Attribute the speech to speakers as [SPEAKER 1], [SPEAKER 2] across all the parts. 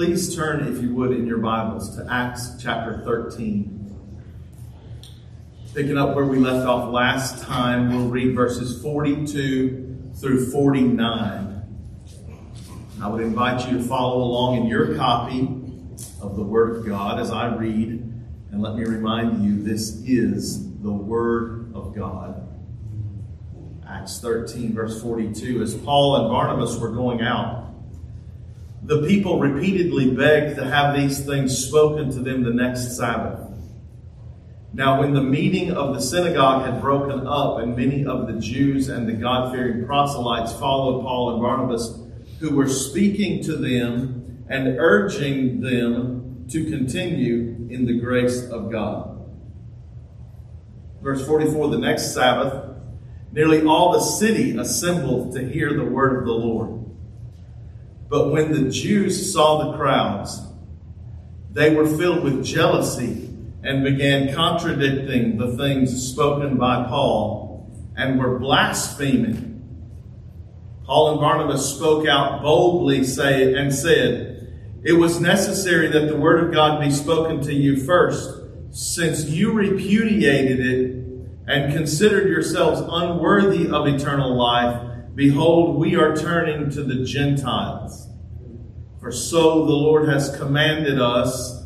[SPEAKER 1] Please turn, if you would, in your Bibles to Acts chapter 13. Picking up where we left off last time, we'll read verses 42 through 49. I would invite you to follow along in your copy of the Word of God as I read. And let me remind you, this is the Word of God. Acts 13, verse 42. As Paul and Barnabas were going out, the people repeatedly begged to have these things spoken to them the next Sabbath. Now, when the meeting of the synagogue had broken up, and many of the Jews and the God fearing proselytes followed Paul and Barnabas, who were speaking to them and urging them to continue in the grace of God. Verse 44 The next Sabbath, nearly all the city assembled to hear the word of the Lord. But when the Jews saw the crowds, they were filled with jealousy and began contradicting the things spoken by Paul and were blaspheming. Paul and Barnabas spoke out boldly say, and said, It was necessary that the word of God be spoken to you first, since you repudiated it and considered yourselves unworthy of eternal life. Behold, we are turning to the Gentiles. For so the Lord has commanded us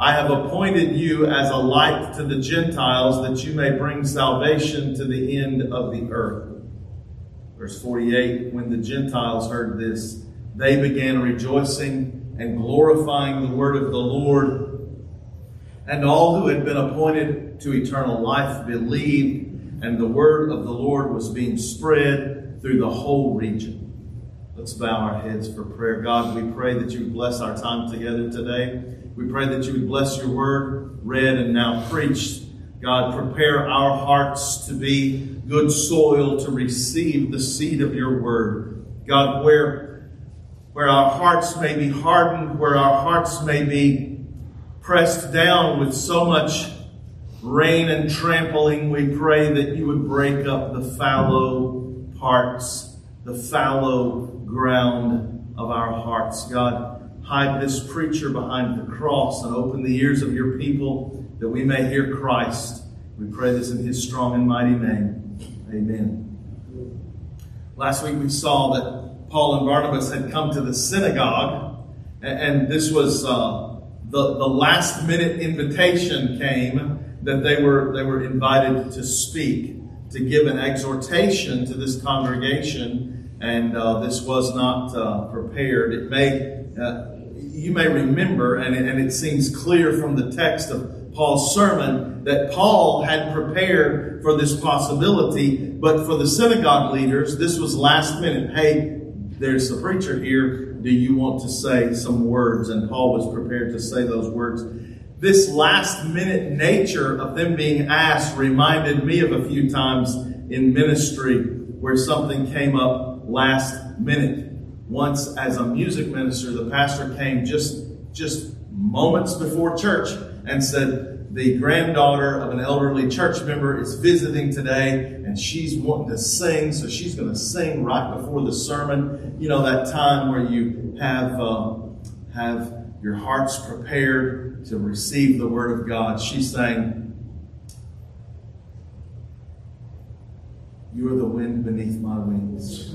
[SPEAKER 1] I have appointed you as a light to the Gentiles that you may bring salvation to the end of the earth. Verse 48 When the Gentiles heard this, they began rejoicing and glorifying the word of the Lord. And all who had been appointed to eternal life believed, and the word of the Lord was being spread through the whole region. Let's bow our heads for prayer. God, we pray that you would bless our time together today. We pray that you would bless your word, read and now preached. God, prepare our hearts to be good soil to receive the seed of your word. God, where, where our hearts may be hardened, where our hearts may be pressed down with so much rain and trampling, we pray that you would break up the fallow parts, the fallow ground of our hearts. God, hide this preacher behind the cross and open the ears of your people that we may hear Christ. We pray this in his strong and mighty name. Amen. Last week we saw that Paul and Barnabas had come to the synagogue, and this was uh, the, the last minute invitation came that they were, they were invited to speak, to give an exhortation to this congregation, and uh, this was not uh, prepared. It may uh, you may remember, and it, and it seems clear from the text of Paul's sermon, that Paul had prepared for this possibility, but for the synagogue leaders, this was last minute. Hey, there's a preacher here. Do you want to say some words? And Paul was prepared to say those words. This last minute nature of them being asked reminded me of a few times in ministry where something came up last minute once as a music minister, the pastor came just, just moments before church and said, the granddaughter of an elderly church member is visiting today and she's wanting to sing, so she's going to sing right before the sermon. You know, that time where you have, uh, have your hearts prepared to receive the word of God. She's saying, You are the wind beneath my wings.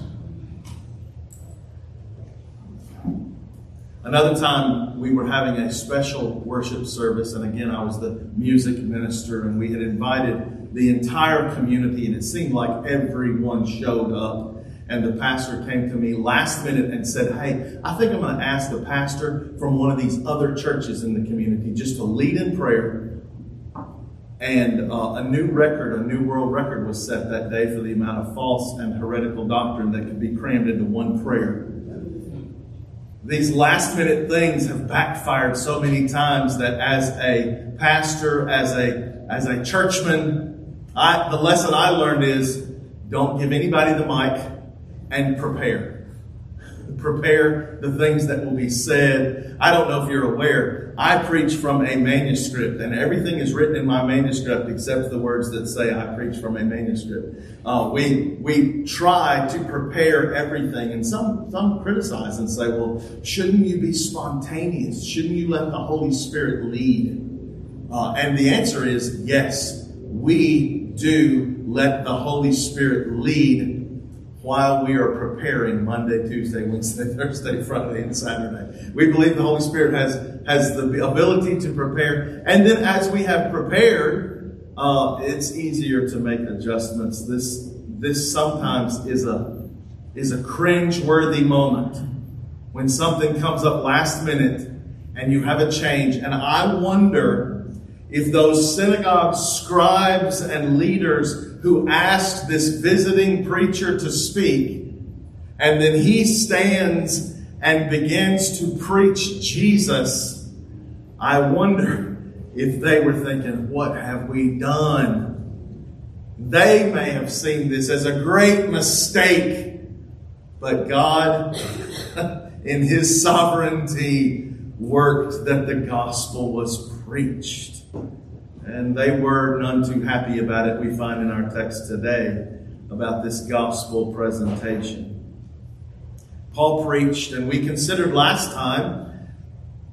[SPEAKER 1] Another time we were having a special worship service, and again, I was the music minister, and we had invited the entire community, and it seemed like everyone showed up. And the pastor came to me last minute and said, Hey, I think I'm going to ask the pastor from one of these other churches in the community just to lead in prayer. And uh, a new record, a new world record was set that day for the amount of false and heretical doctrine that could be crammed into one prayer these last minute things have backfired so many times that as a pastor, as a, as a churchman, I, the lesson I learned is don't give anybody the mic and prepare. prepare the things that will be said. I don't know if you're aware, I preach from a manuscript, and everything is written in my manuscript except the words that say I preach from a manuscript. Uh, we we try to prepare everything, and some some criticize and say, "Well, shouldn't you be spontaneous? Shouldn't you let the Holy Spirit lead?" Uh, and the answer is yes. We do let the Holy Spirit lead while we are preparing Monday, Tuesday, Wednesday, Thursday, Friday, and Saturday. We believe the Holy Spirit has, has the ability to prepare. And then as we have prepared, uh, it's easier to make adjustments. This, this sometimes is a, is a cringe-worthy moment when something comes up last minute and you have a change. And I wonder if those synagogue scribes and leaders who asked this visiting preacher to speak, and then he stands and begins to preach Jesus, I wonder if they were thinking, What have we done? They may have seen this as a great mistake, but God, in His sovereignty, worked that the gospel was preached. And they were none too happy about it, we find in our text today about this gospel presentation. Paul preached, and we considered last time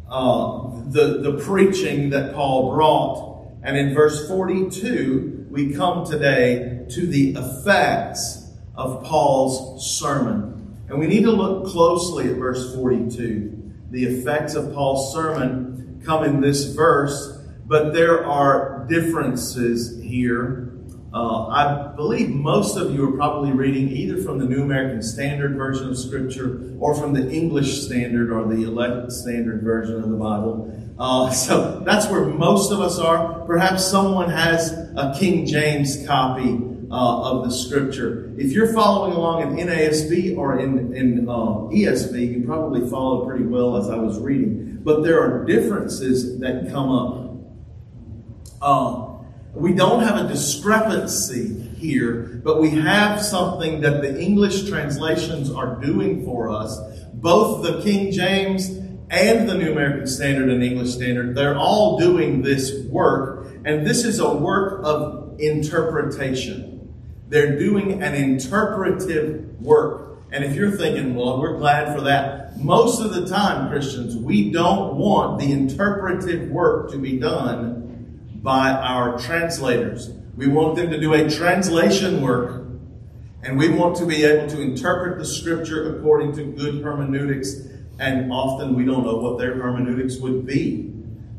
[SPEAKER 1] uh, the, the preaching that Paul brought. And in verse 42, we come today to the effects of Paul's sermon. And we need to look closely at verse 42. The effects of Paul's sermon come in this verse but there are differences here. Uh, I believe most of you are probably reading either from the New American Standard Version of Scripture or from the English Standard or the Elect Standard Version of the Bible. Uh, so that's where most of us are. Perhaps someone has a King James copy uh, of the Scripture. If you're following along in NASB or in, in uh, ESV, you probably followed pretty well as I was reading. But there are differences that come up. Um, we don't have a discrepancy here, but we have something that the English translations are doing for us. Both the King James and the New American Standard and English Standard, they're all doing this work, and this is a work of interpretation. They're doing an interpretive work. And if you're thinking, well, we're glad for that, most of the time, Christians, we don't want the interpretive work to be done by our translators. We want them to do a translation work, and we want to be able to interpret the scripture according to good hermeneutics, and often we don't know what their hermeneutics would be.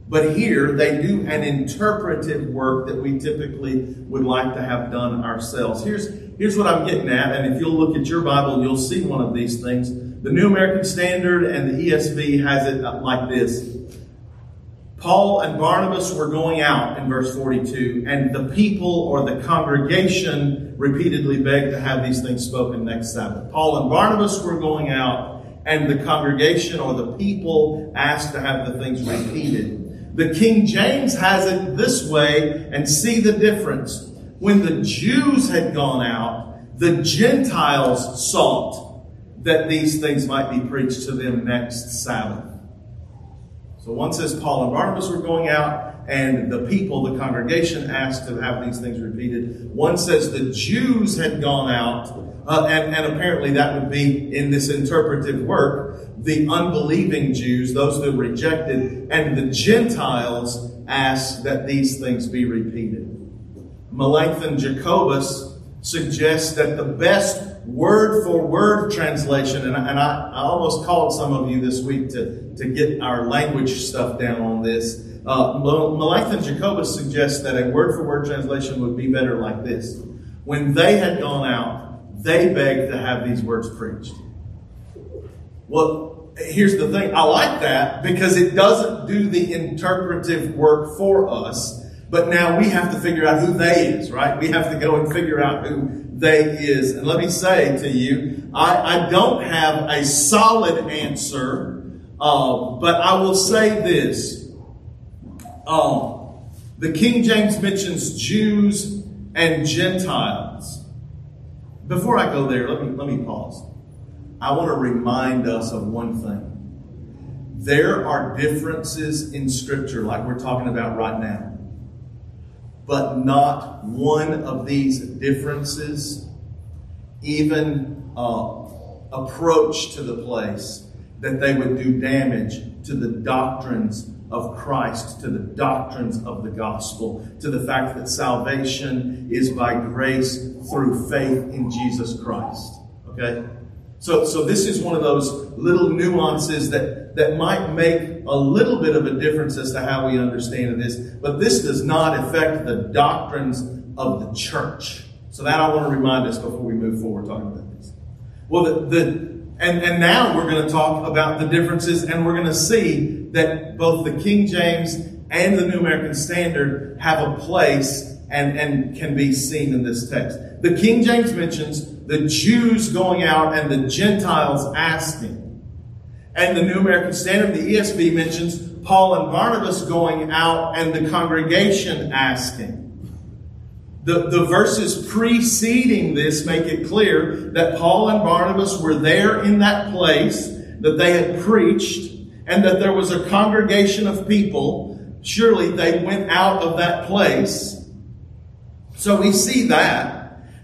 [SPEAKER 1] But here they do an interpretive work that we typically would like to have done ourselves. Here's, here's what I'm getting at, and if you'll look at your Bible, you'll see one of these things. The New American Standard and the ESV has it like this. Paul and Barnabas were going out in verse 42, and the people or the congregation repeatedly begged to have these things spoken next Sabbath. Paul and Barnabas were going out, and the congregation or the people asked to have the things repeated. The King James has it this way, and see the difference. When the Jews had gone out, the Gentiles sought that these things might be preached to them next Sabbath. So one says Paul and Barnabas were going out, and the people, the congregation, asked to have these things repeated. One says the Jews had gone out, uh, and, and apparently that would be in this interpretive work, the unbelieving Jews, those that rejected, and the Gentiles asked that these things be repeated. Melanchthon Jacobus suggests that the best word for word translation, and, and I, I, almost called some of you this week to, to get our language stuff down on this. Uh, Melanchthon Jacobus suggests that a word for word translation would be better like this. When they had gone out, they begged to have these words preached. Well, here's the thing. I like that because it doesn't do the interpretive work for us. But now we have to figure out who they is, right? We have to go and figure out who they is. And let me say to you, I, I don't have a solid answer, uh, but I will say this. Um, the King James mentions Jews and Gentiles. Before I go there, let me, let me pause. I want to remind us of one thing. There are differences in Scripture, like we're talking about right now. But not one of these differences even uh, approach to the place that they would do damage to the doctrines of Christ, to the doctrines of the gospel, to the fact that salvation is by grace through faith in Jesus Christ. Okay? So, so this is one of those little nuances that, that might make a little bit of a difference as to how we understand this, but this does not affect the doctrines of the church. So that I want to remind us before we move forward talking about this. Well, the, the and, and now we're going to talk about the differences and we're going to see that both the King James and the New American Standard have a place and, and can be seen in this text. The King James mentions the Jews going out and the Gentiles asking. And the New American Standard, the ESV mentions Paul and Barnabas going out and the congregation asking. The, the verses preceding this make it clear that Paul and Barnabas were there in that place, that they had preached, and that there was a congregation of people. Surely they went out of that place. So we see that.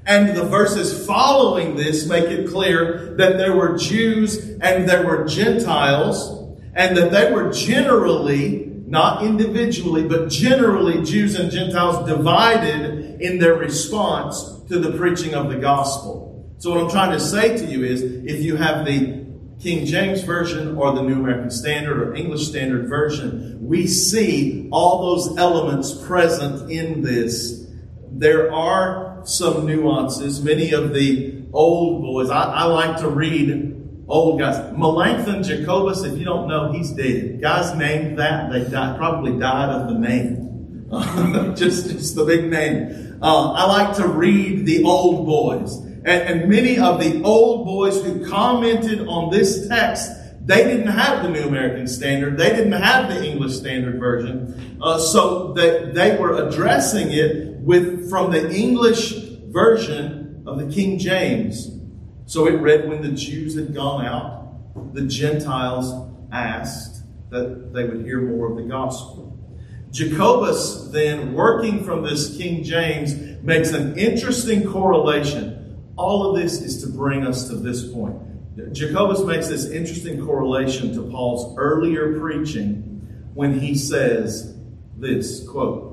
[SPEAKER 1] And the verses following this make it clear that there were Jews and there were Gentiles, and that they were generally not individually, but generally Jews and Gentiles divided in their response to the preaching of the gospel. So what I'm trying to say to you is, if you have the King James Version or the New American Standard or English Standard Version, we see all those elements present in this. There some nuances. Many of the old boys, I, I like to read old guys. Melanchthon Jacobus, if you don't know, he's dead. Guys named that, they died, probably died of the name. just, just the big name. Uh, I like to read the old boys. And, and many of the old boys who commented on this text, they didn't have the New American Standard. They didn't have the English Standard Version. Uh, so they, they were addressing it with, from the English version of the King James. So it read, when the Jews had gone out, the Gentiles asked that they would hear more of the gospel. Jacobus, then, working from this King James, makes an interesting correlation. All of this is to bring us to this point. Jacobus makes this interesting correlation to Paul's earlier preaching when he says this quote,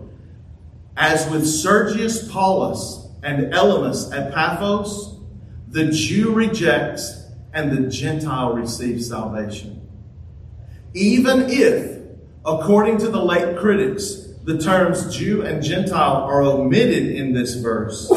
[SPEAKER 1] As with Sergius Paulus and Elymas at Paphos, the Jew rejects and the Gentile receives salvation. Even if, according to the late critics, the terms Jew and Gentile are omitted in this verse,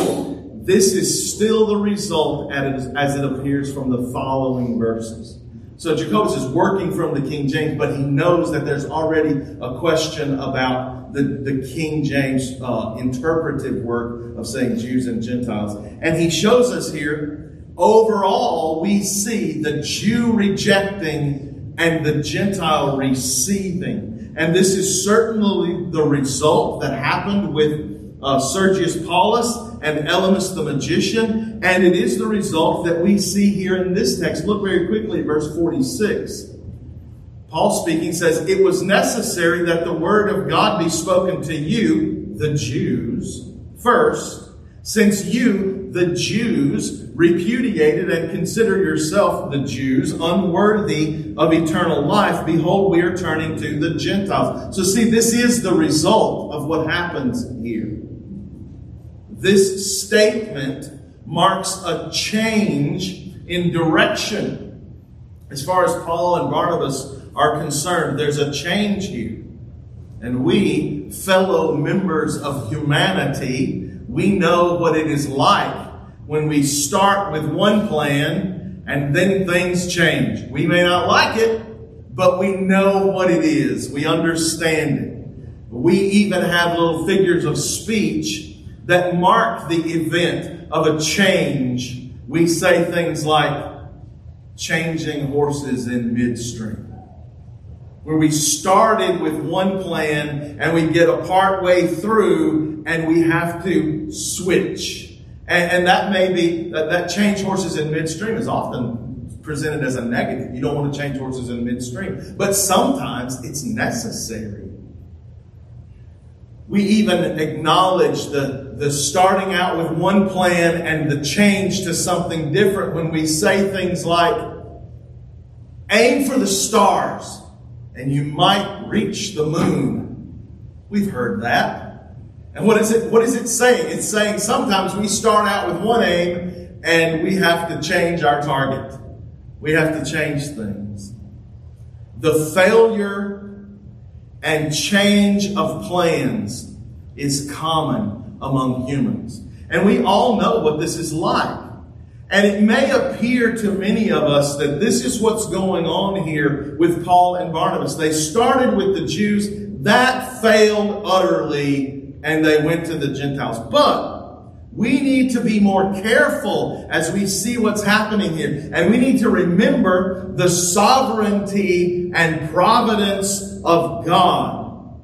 [SPEAKER 1] this is still the result as it appears from the following verses. So Jacobus is working from the King James, but he knows that there's already a question about the, the King James uh, interpretive work of saying Jews and Gentiles. And he shows us here Overall, we see the Jew rejecting and the Gentile receiving. And this is certainly the result that happened with uh, Sergius Paulus and Elymas the magician. And it is the result that we see here in this text. Look very quickly at verse 46. Paul speaking says, It was necessary that the word of God be spoken to you, the Jews, first, since you, the Jews, repudiated and consider yourself, the Jews, unworthy of eternal life, behold, we are turning to the Gentiles. So see, this is the result of what happens here. This statement marks a change in direction. As far as Paul and Barnabas are concerned, there's a change here. And we, fellow members of humanity, we know what it is like when we start with one plan and then things change. We may not like it, but we know what it is. We understand it. We even have little figures of speech that mark the event of a change. We say things like changing horses in midstream. Where we started with one plan and we get a part way through and we have to switch and, and that may be, that, that change horses in midstream is often presented as a negative. You don't want to change horses in midstream. But sometimes it's necessary. We even acknowledge the, the starting out with one plan and the change to something different when we say things like, aim for the stars and you might reach the moon. We've heard that. And what is it, what is it saying? It's saying sometimes we start out with one aim and we have to change our target. We have to change things. The failure and change of plans is common among humans. And we all know what this is like. And it may appear to many of us that this is what's going on here with Paul and Barnabas. They started with the Jews, that failed utterly, and they went to the Gentiles. But we need to be more careful as we see what's happening here. And we need to remember the sovereignty and providence of God.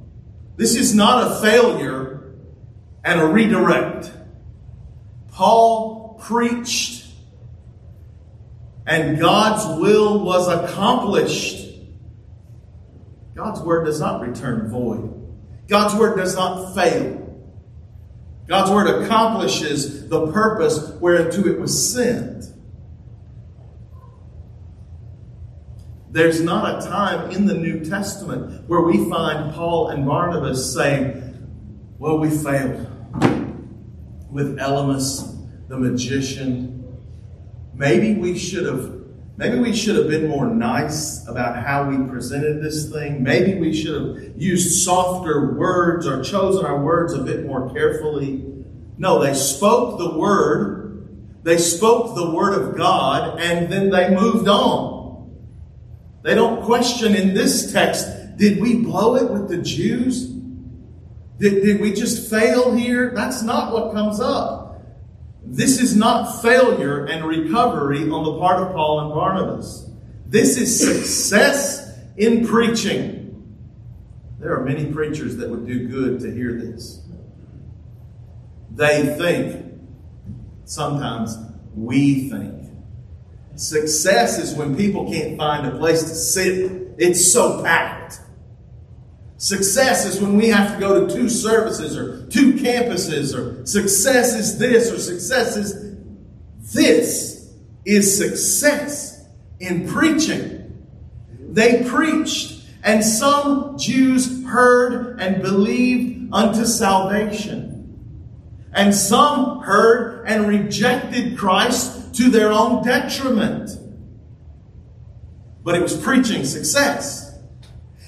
[SPEAKER 1] This is not a failure and a redirect. Paul preached and God's will was accomplished. God's word does not return void. God's word does not fail. God's word accomplishes the purpose whereunto it was sent. There's not a time in the New Testament where we find Paul and Barnabas saying, Well, we failed with Elymas, the magician. Maybe we should have Maybe we should have been more nice about how we presented this thing. Maybe we should have used softer words or chosen our words a bit more carefully. No, they spoke the word. They spoke the word of God and then they moved on. They don't question in this text, did we blow it with the Jews? Did, did we just fail here? That's not what comes up. This is not failure and recovery on the part of Paul and Barnabas. This is success in preaching. There are many preachers that would do good to hear this. They think, sometimes we think. Success is when people can't find a place to sit, it's so packed. Success is when we have to go to two services or two campuses, or success is this, or success is this, is success in preaching. They preached, and some Jews heard and believed unto salvation. And some heard and rejected Christ to their own detriment. But it was preaching success.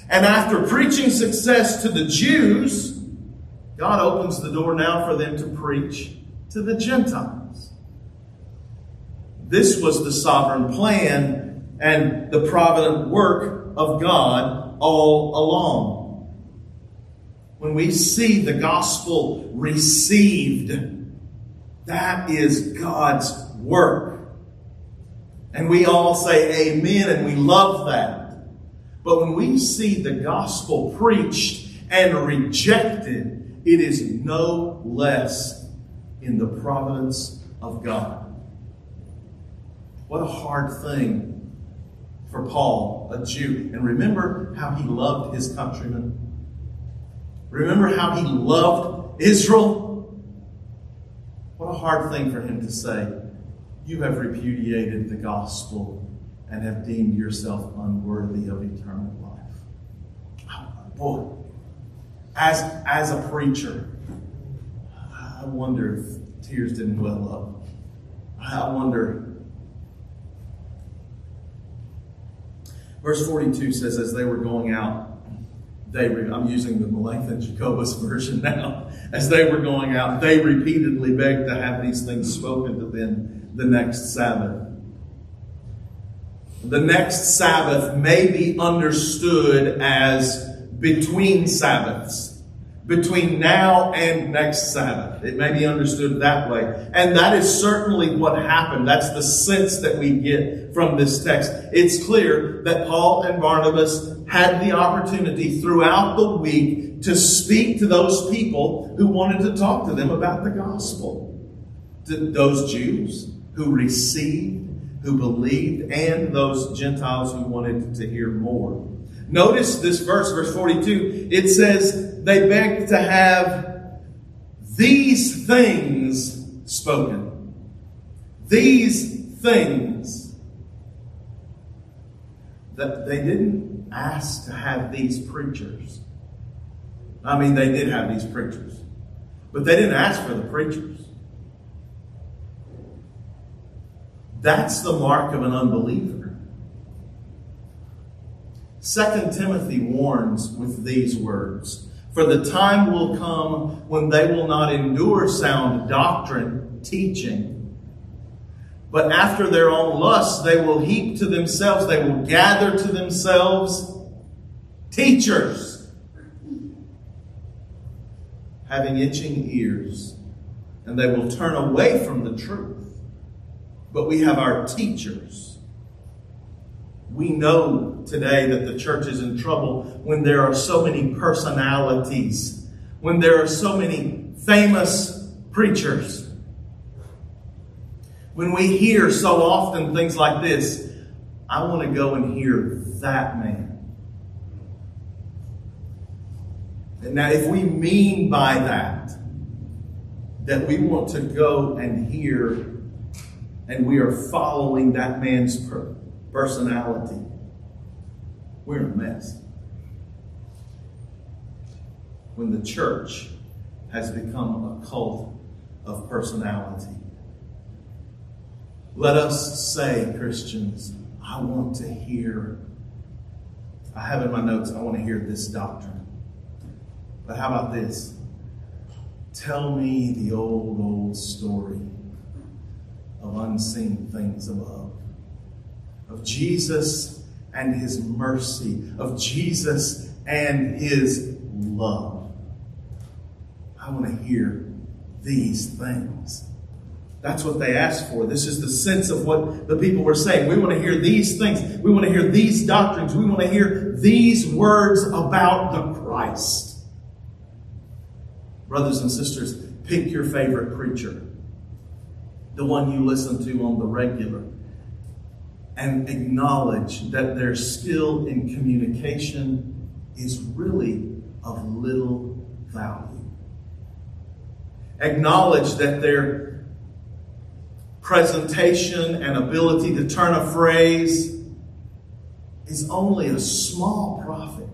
[SPEAKER 1] And after preaching success to the Jews, God opens the door now for them to preach to the Gentiles. This was the sovereign plan and the provident work of God all along. When we see the gospel received, that is God's work. And we all say amen and we love that. But when we see the gospel preached and rejected, it is no less in the providence of God. What a hard thing for Paul, a Jew. And remember how he loved his countrymen. Remember how he loved Israel. What a hard thing for him to say. You have repudiated the gospel and have deemed yourself unworthy of eternal life. Boy, as, as a preacher, I wonder if tears didn't well up. I wonder. Verse 42 says, as they were going out, they re- I'm using the Melanchthon Jacobus version now. As they were going out, they repeatedly begged to have these things spoken to them the next Sabbath the next Sabbath may be understood as between Sabbaths, between now and next Sabbath. It may be understood that way. And that is certainly what happened. That's the sense that we get from this text. It's clear that Paul and Barnabas had the opportunity throughout the week to speak to those people who wanted to talk to them about the gospel. To those Jews who received who believed and those Gentiles who wanted to hear more. Notice this verse, verse 42. It says, they begged to have these things spoken. These things. That they didn't ask to have these preachers. I mean, they did have these preachers, but they didn't ask for the preachers. That's the mark of an unbeliever. Second Timothy warns with these words For the time will come when they will not endure sound doctrine, teaching, but after their own lusts they will heap to themselves, they will gather to themselves teachers, having itching ears, and they will turn away from the truth but we have our teachers. We know today that the church is in trouble when there are so many personalities, when there are so many famous preachers. When we hear so often things like this, I want to go and hear that man. And now, if we mean by that, that we want to go and hear and we are following that man's personality, we're in a mess. When the church has become a cult of personality, let us say, Christians, I want to hear. I have in my notes, I want to hear this doctrine. But how about this? Tell me the old, old story of unseen things above. Of Jesus and his mercy, of Jesus and his love. I want to hear these things. That's what they asked for. This is the sense of what the people were saying. We want to hear these things. We want to hear these doctrines. We want to hear these words about the Christ. Brothers and sisters, pick your favorite preacher the one you listen to on the regular, and acknowledge that their skill in communication is really of little value. Acknowledge that their presentation and ability to turn a phrase is only a small profit.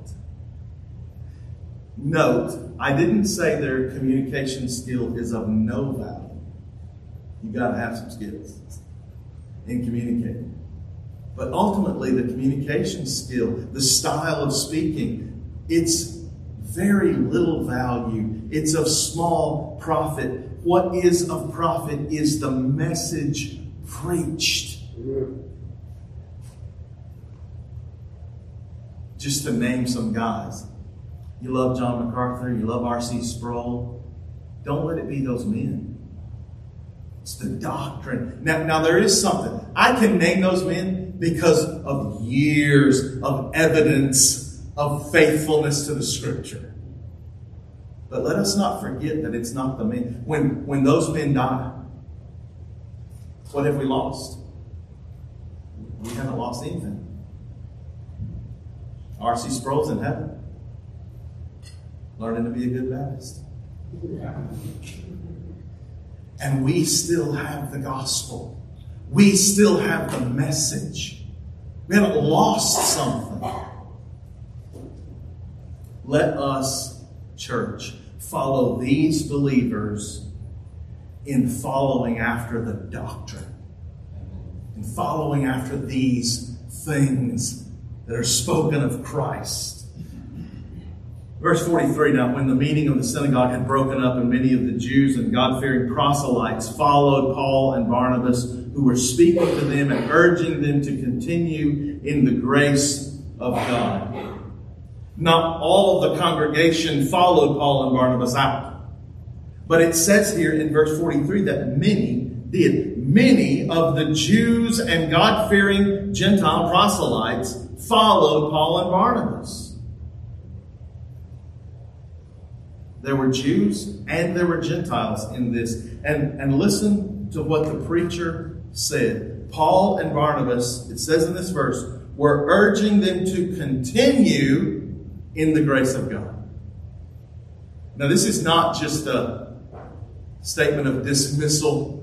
[SPEAKER 1] Note, I didn't say their communication skill is of no value. You got to have some skills in communicating. But ultimately, the communication skill, the style of speaking, it's very little value. It's of small profit. What is of profit is the message preached. Just to name some guys. You love John MacArthur, you love R.C. Sproul. Don't let it be those men. It's the doctrine. Now, now there is something. I can name those men because of years of evidence of faithfulness to the scripture. But let us not forget that it's not the men. When, when those men die, what have we lost? We haven't lost anything. R.C. Sproul's in heaven, learning to be a good Baptist. And we still have the gospel. We still have the message. We haven't lost something. Let us, church, follow these believers in following after the doctrine, in following after these things that are spoken of Christ. Verse 43 Now, when the meeting of the synagogue had broken up, and many of the Jews and God fearing proselytes followed Paul and Barnabas, who were speaking to them and urging them to continue in the grace of God. Not all of the congregation followed Paul and Barnabas out. But it says here in verse 43 that many did. Many of the Jews and God fearing Gentile proselytes followed Paul and Barnabas. There were Jews and there were Gentiles in this. And, and listen to what the preacher said. Paul and Barnabas, it says in this verse, were urging them to continue in the grace of God. Now, this is not just a statement of dismissal.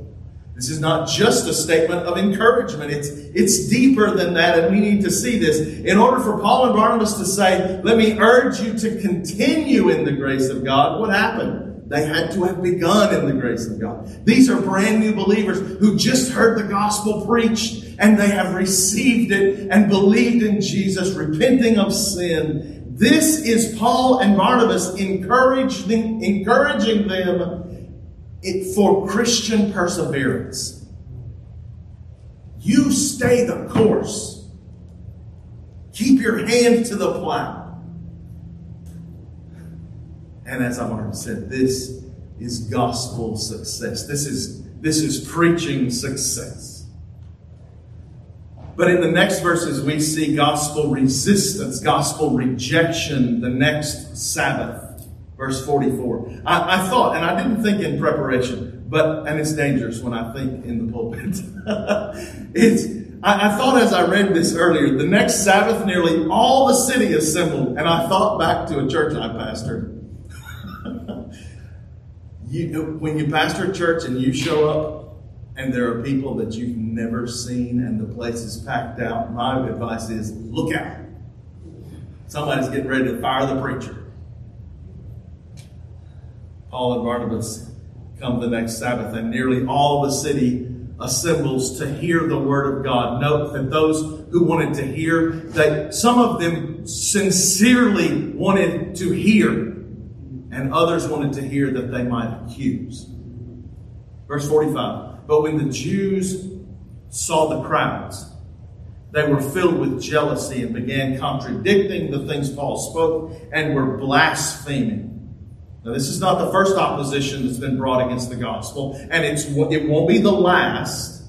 [SPEAKER 1] This is not just a statement of encouragement. It's, it's deeper than that, and we need to see this. In order for Paul and Barnabas to say, Let me urge you to continue in the grace of God, what happened? They had to have begun in the grace of God. These are brand new believers who just heard the gospel preached and they have received it and believed in Jesus, repenting of sin. This is Paul and Barnabas encouraging, encouraging them for Christian perseverance. You stay the course. Keep your hand to the plow. And as I've already said, this is gospel success. This is, this is preaching success. But in the next verses, we see gospel resistance, gospel rejection the next Sabbath. Verse 44. I, I thought, and I didn't think in preparation, but, and it's dangerous when I think in the pulpit. it's, I, I, thought as I read this earlier, the next Sabbath, nearly all the city assembled, and I thought back to a church I pastored you, when you pastor a church and you show up and there are people that you've never seen and the place is packed out, my advice is look out. Somebody's getting ready to fire the preacher. Paul and Barnabas come the next Sabbath, and nearly all the city assembles to hear the word of God. Note that those who wanted to hear, that some of them sincerely wanted to hear and others wanted to hear that they might accuse. Verse 45 But when the Jews saw the crowds, they were filled with jealousy and began contradicting the things Paul spoke and were blaspheming. Now, this is not the first opposition that's been brought against the gospel, and it's, it won't be the last,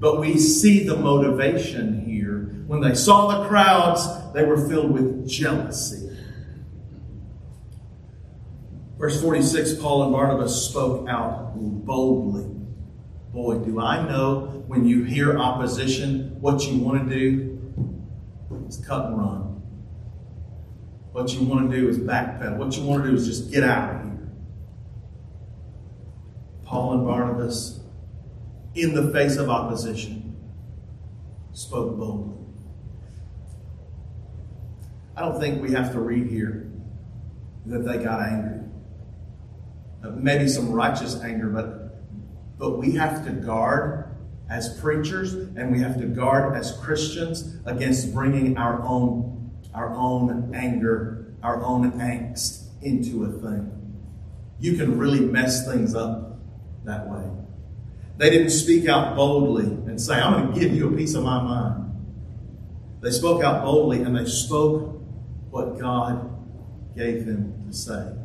[SPEAKER 1] but we see the motivation here. When they saw the crowds, they were filled with jealousy. Verse 46 Paul and Barnabas spoke out boldly. Boy, do I know when you hear opposition, what you want to do is cut and run. What you want to do is backpedal. What you want to do is just get out of here. Paul and Barnabas, in the face of opposition, spoke boldly. I don't think we have to read here that they got angry. Uh, maybe some righteous anger, but but we have to guard as preachers and we have to guard as Christians against bringing our own our own anger, our own angst into a thing. You can really mess things up that way. They didn't speak out boldly and say, I'm going to give you a piece of my mind. They spoke out boldly and they spoke what God gave them to say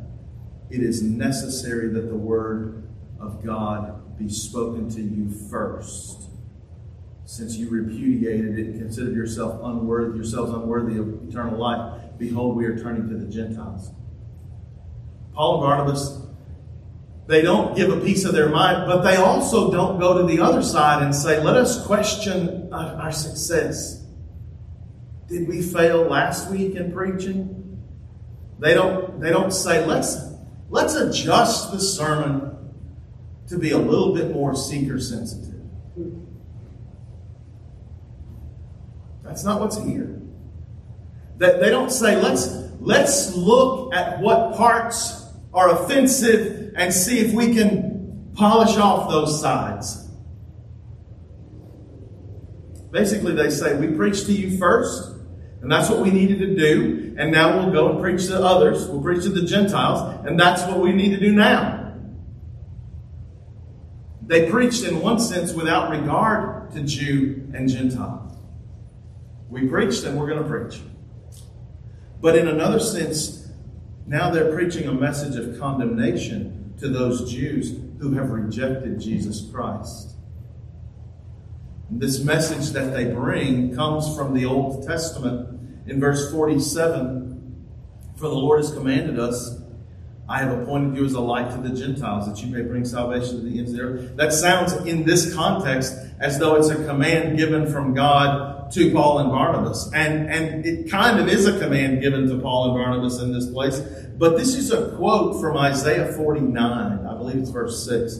[SPEAKER 1] it is necessary that the word of God be spoken to you first. Since you repudiated it and considered yourself unworthy, yourselves unworthy of eternal life, behold, we are turning to the Gentiles. Paul and Barnabas, they don't give a piece of their mind, but they also don't go to the other side and say, let us question our success. Did we fail last week in preaching? They don't, they don't say, let's Let's adjust the sermon to be a little bit more seeker sensitive. That's not what's here. That they don't say, let's, let's look at what parts are offensive and see if we can polish off those sides. Basically, they say, we preach to you first, and that's what we needed to do. And now we'll go and preach to others. We'll preach to the Gentiles. And that's what we need to do now. They preached in one sense without regard to Jew and Gentile. We preached and we're going to preach. But in another sense, now they're preaching a message of condemnation to those Jews who have rejected Jesus Christ. This message that they bring comes from the Old Testament in verse 47 For the Lord has commanded us I have appointed you as a light to the Gentiles that you may bring salvation to the ends of the earth. That sounds in this context as though it's a command given from God to Paul and Barnabas. And, and it kind of is a command given to Paul and Barnabas in this place. But this is a quote from Isaiah 49. I believe it's verse 6.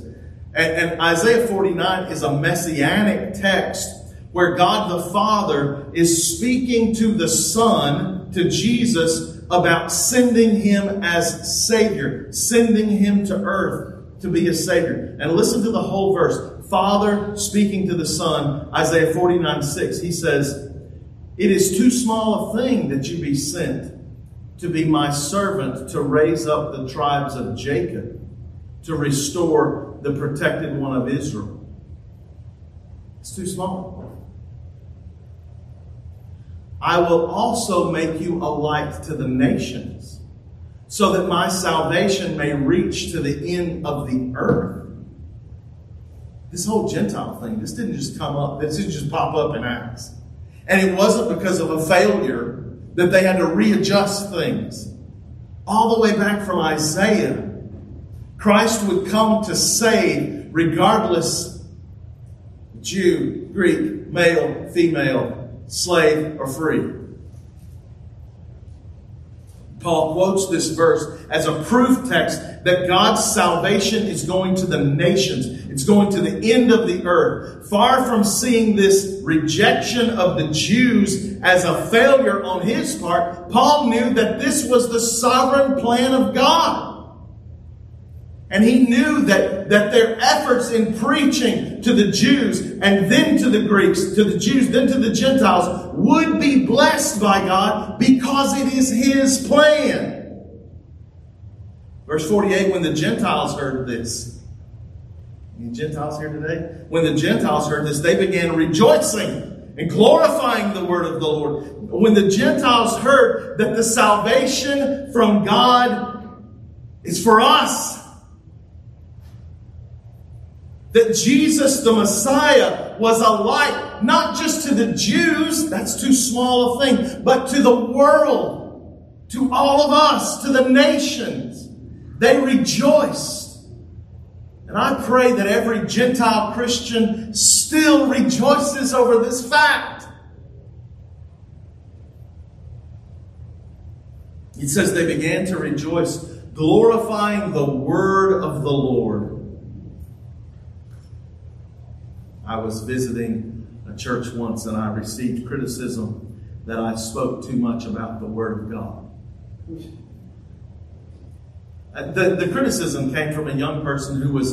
[SPEAKER 1] And, and Isaiah 49 is a messianic text where God the Father is speaking to the Son, to Jesus, about sending him as Savior, sending him to earth to be a Savior. And listen to the whole verse. Father speaking to the Son, Isaiah 49 6, he says, It is too small a thing that you be sent to be my servant to raise up the tribes of Jacob, to restore the protected one of Israel. It's too small. I will also make you a light to the nations, so that my salvation may reach to the end of the earth. This whole Gentile thing, this didn't just come up, this didn't just pop up in Acts. And it wasn't because of a failure that they had to readjust things. All the way back from Isaiah, Christ would come to save regardless Jew, Greek, male, female, slave, or free. Paul quotes this verse as a proof text that God's salvation is going to the nations. It's going to the end of the earth. Far from seeing this rejection of the Jews as a failure on his part, Paul knew that this was the sovereign plan of God. And he knew that, that their efforts in preaching to the Jews and then to the Greeks, to the Jews, then to the Gentiles, would be blessed by God because it is his plan. Verse 48 when the Gentiles heard this, Gentiles here today? When the Gentiles heard this, they began rejoicing and glorifying the word of the Lord. When the Gentiles heard that the salvation from God is for us, that Jesus the Messiah was a light, not just to the Jews, that's too small a thing, but to the world, to all of us, to the nations. They rejoiced. And I pray that every Gentile Christian still rejoices over this fact. It says they began to rejoice, glorifying the word of the Lord. I was visiting a church once and I received criticism that I spoke too much about the Word of God. Uh, the, the criticism came from a young person who was,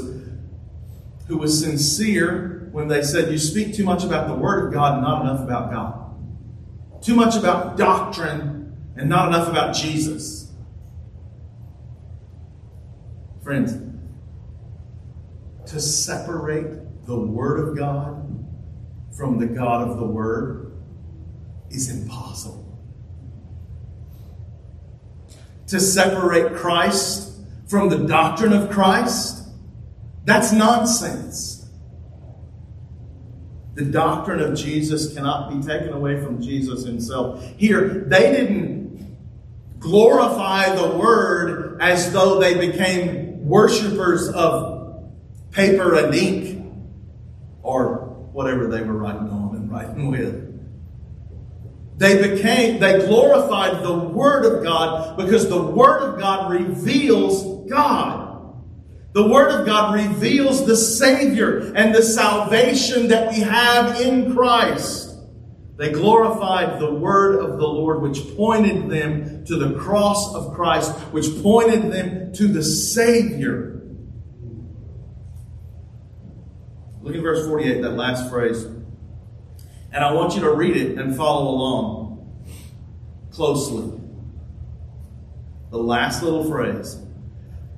[SPEAKER 1] who was sincere when they said, You speak too much about the Word of God and not enough about God. Too much about doctrine and not enough about Jesus. Friends, to separate the Word of God from the God of the Word is impossible. To separate Christ from the doctrine of Christ, that's nonsense. The doctrine of Jesus cannot be taken away from Jesus himself. Here, they didn't glorify the Word as though they became worshippers of paper and ink or whatever they were writing on and writing with. They became, they glorified the Word of God because the Word of God reveals God. The Word of God reveals the Savior and the salvation that we have in Christ. They glorified the Word of the Lord, which pointed them to the cross of Christ, which pointed them to the Savior Look at verse 48, that last phrase. And I want you to read it and follow along closely. The last little phrase.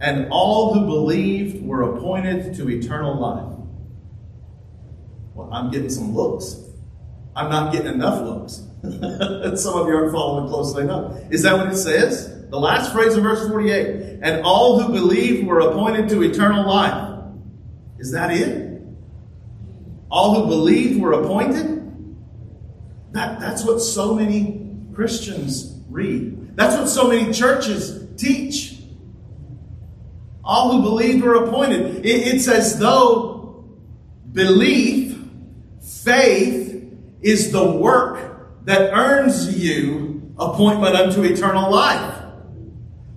[SPEAKER 1] And all who believed were appointed to eternal life. Well, I'm getting some looks. I'm not getting enough looks. some of you aren't following closely enough. Is that what it says? The last phrase of verse 48. And all who believed were appointed to eternal life. Is that it? All who believed were appointed? That, that's what so many Christians read. That's what so many churches teach. All who believed were appointed. it's as though belief, faith, is the work that earns you appointment unto eternal life.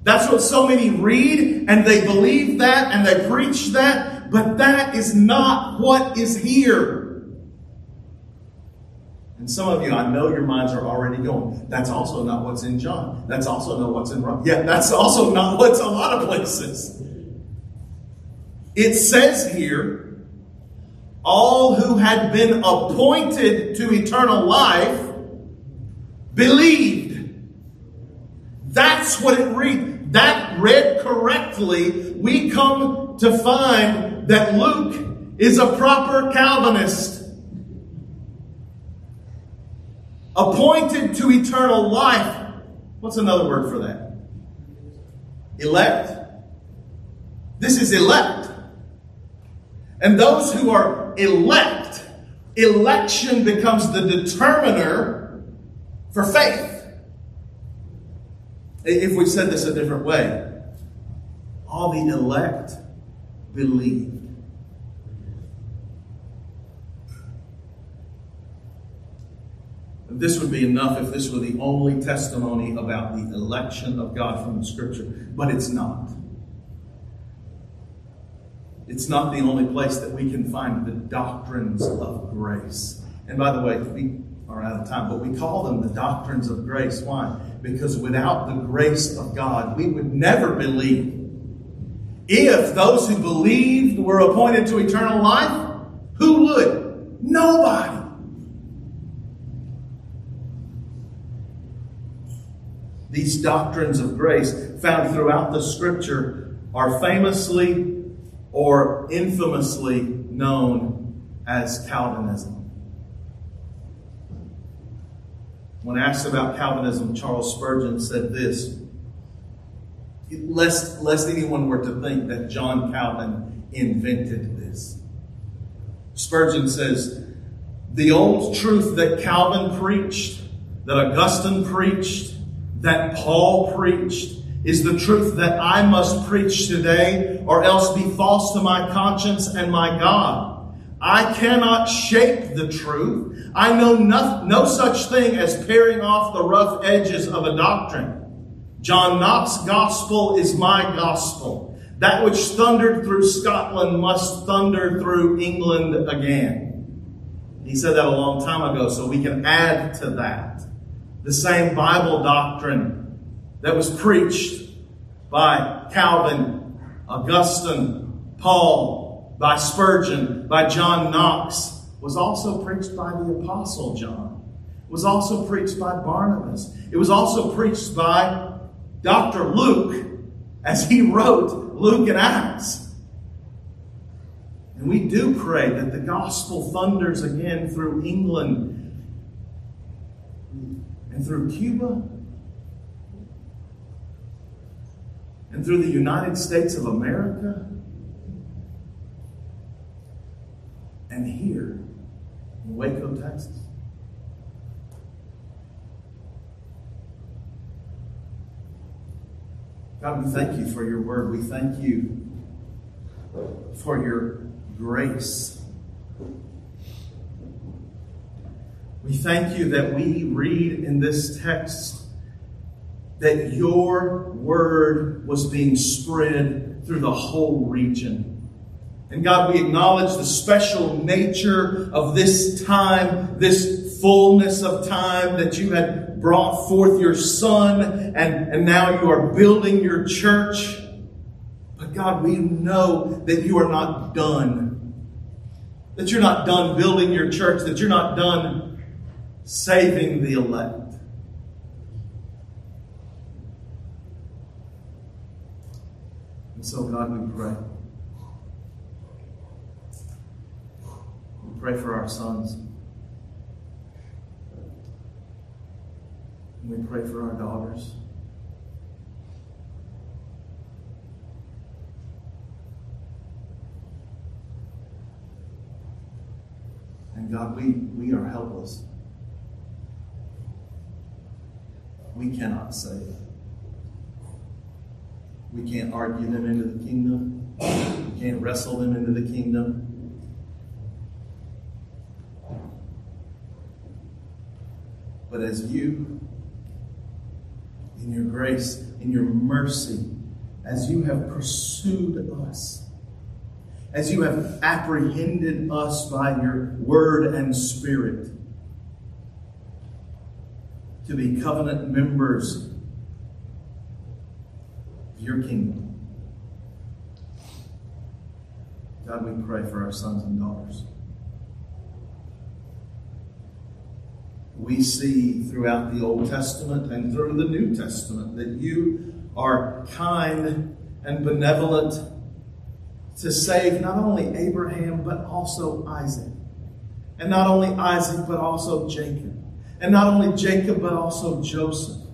[SPEAKER 1] That's what so many read, and they believe that, and they preach that, but that is not what is here. And some of you, I know your minds are already going, that's also not what's in John. That's also not what's in Rome. Yeah, that's also not what's a lot of places. It says here, all who had been appointed to eternal life believed. That's what it reads. That read correctly, we come to find that Luke is a proper Calvinist. appointed to eternal life. What's another word for that? Elect. This is elect. And those who are elect, election becomes the determiner for faith. If we said this a different way, all the elect believe. This would be enough if this were the only testimony about the election of God from the scripture, but it's not. It's not the only place that we can find the doctrines of grace. And by the way, we are out of time, but we call them the doctrines of grace. Why? Because without the grace of God, we would never believe. If those who believed were appointed to eternal life, who would? Nobody. These doctrines of grace found throughout the scripture are famously or infamously known as Calvinism. When asked about Calvinism, Charles Spurgeon said this lest, lest anyone were to think that John Calvin invented this. Spurgeon says, The old truth that Calvin preached, that Augustine preached, that Paul preached is the truth that I must preach today or else be false to my conscience and my God. I cannot shape the truth. I know no, no such thing as paring off the rough edges of a doctrine. John Knox's gospel is my gospel. That which thundered through Scotland must thunder through England again. He said that a long time ago, so we can add to that the same Bible doctrine that was preached by Calvin, Augustine, Paul, by Spurgeon, by John Knox, was also preached by the Apostle John, was also preached by Barnabas. It was also preached by Dr. Luke as he wrote Luke and Acts. And we do pray that the gospel thunders again through England and through Cuba and through the United States of America and here in Waco, Texas. God, we thank you for your word. We thank you for your grace. We thank you that we read in this text that your word was being spread through the whole region. And God, we acknowledge the special nature of this time, this fullness of time that you had brought forth your son and, and now you are building your church. But God, we know that you are not done. That you're not done building your church, that you're not done saving the elect. And so, God, we pray. We pray for our sons. We pray for our daughters. And God, we, we are helpless. we cannot save. We can't argue them into the kingdom. We can't wrestle them into the kingdom. But as you, in your grace, in your mercy, as you have pursued us, as you have apprehended us by your word and spirit to be covenant members your kingdom. God, we pray for our sons and daughters. We see throughout the Old Testament and through the New Testament that you are kind and benevolent to save not only Abraham, but also Isaac. And not only Isaac, but also Jacob. And not only Jacob, but also Joseph.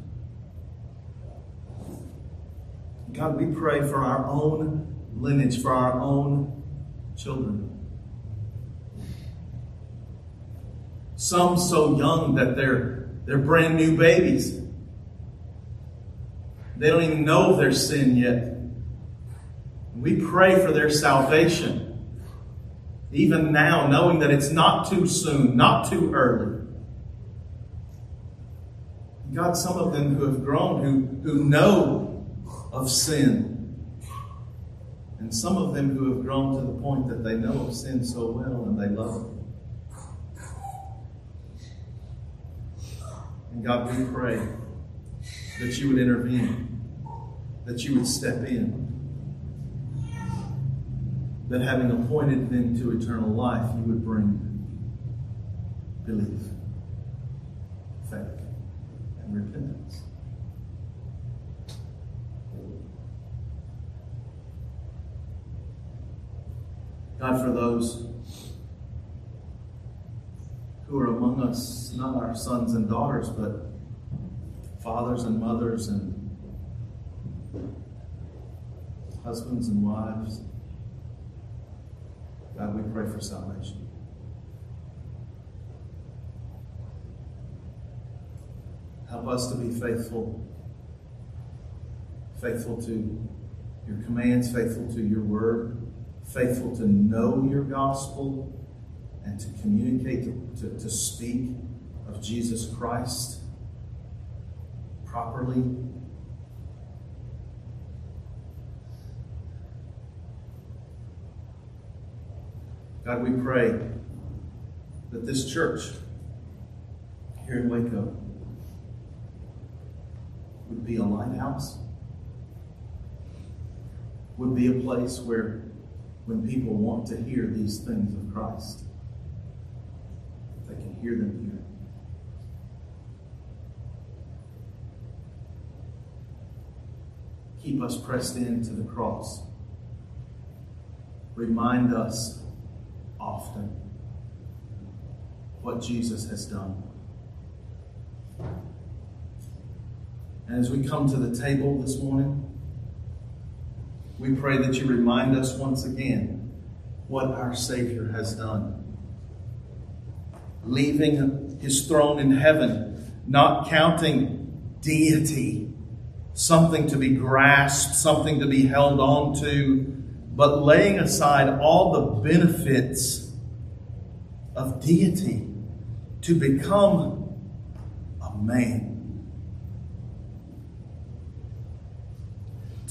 [SPEAKER 1] God, we pray for our own lineage, for our own children. Some so young that they're, they're brand new babies. They don't even know their sin yet. We pray for their salvation, even now, knowing that it's not too soon, not too early. God, some of them who have grown, who, who know of sin, and some of them who have grown to the point that they know of sin so well and they love it. And God, we pray that you would intervene, that you would step in that having appointed them to eternal life, you would bring belief, faith, and repentance. God, for those who are among us, not our sons and daughters, but fathers and mothers and husbands and wives, God, we pray for salvation. Help us to be faithful, faithful to your commands, faithful to your word, faithful to know your gospel and to communicate, to, to, to speak of Jesus Christ properly. God, we pray that this church here in Waco would be a lighthouse, would be a place where when people want to hear these things of Christ, if they can hear them here. Keep us pressed into the cross. Remind us often what Jesus has done. And as we come to the table this morning, we pray that you remind us once again what our Savior has done. Leaving his throne in heaven, not counting deity, something to be grasped, something to be held on to, but laying aside all the benefits of deity to become a man.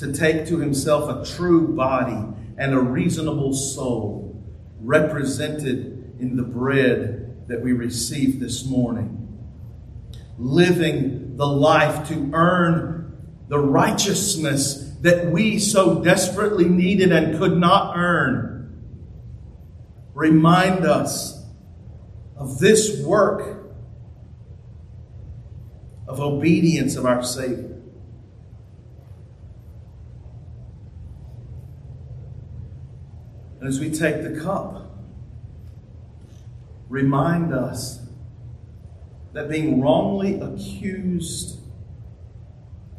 [SPEAKER 1] To take to himself a true body and a reasonable soul represented in the bread that we received this morning. Living the life to earn the righteousness that we so desperately needed and could not earn. Remind us of this work of obedience of our Savior. And as we take the cup, remind us that being wrongly accused,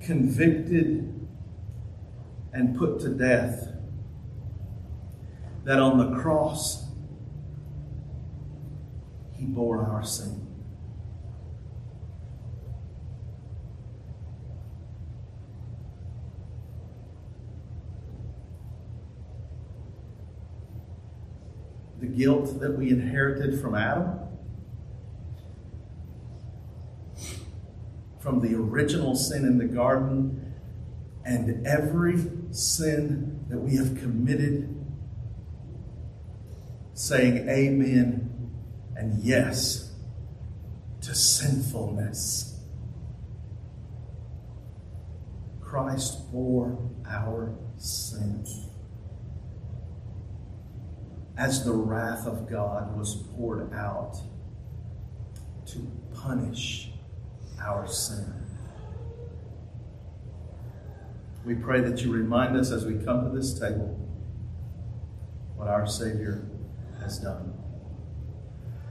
[SPEAKER 1] convicted, and put to death. That on the cross, he bore our sin. The guilt that we inherited from Adam, from the original sin in the garden, and every sin that we have committed, saying amen and yes to sinfulness. Christ bore our sin. As the wrath of God was poured out to punish our sin. We pray that you remind us as we come to this table what our Savior has done.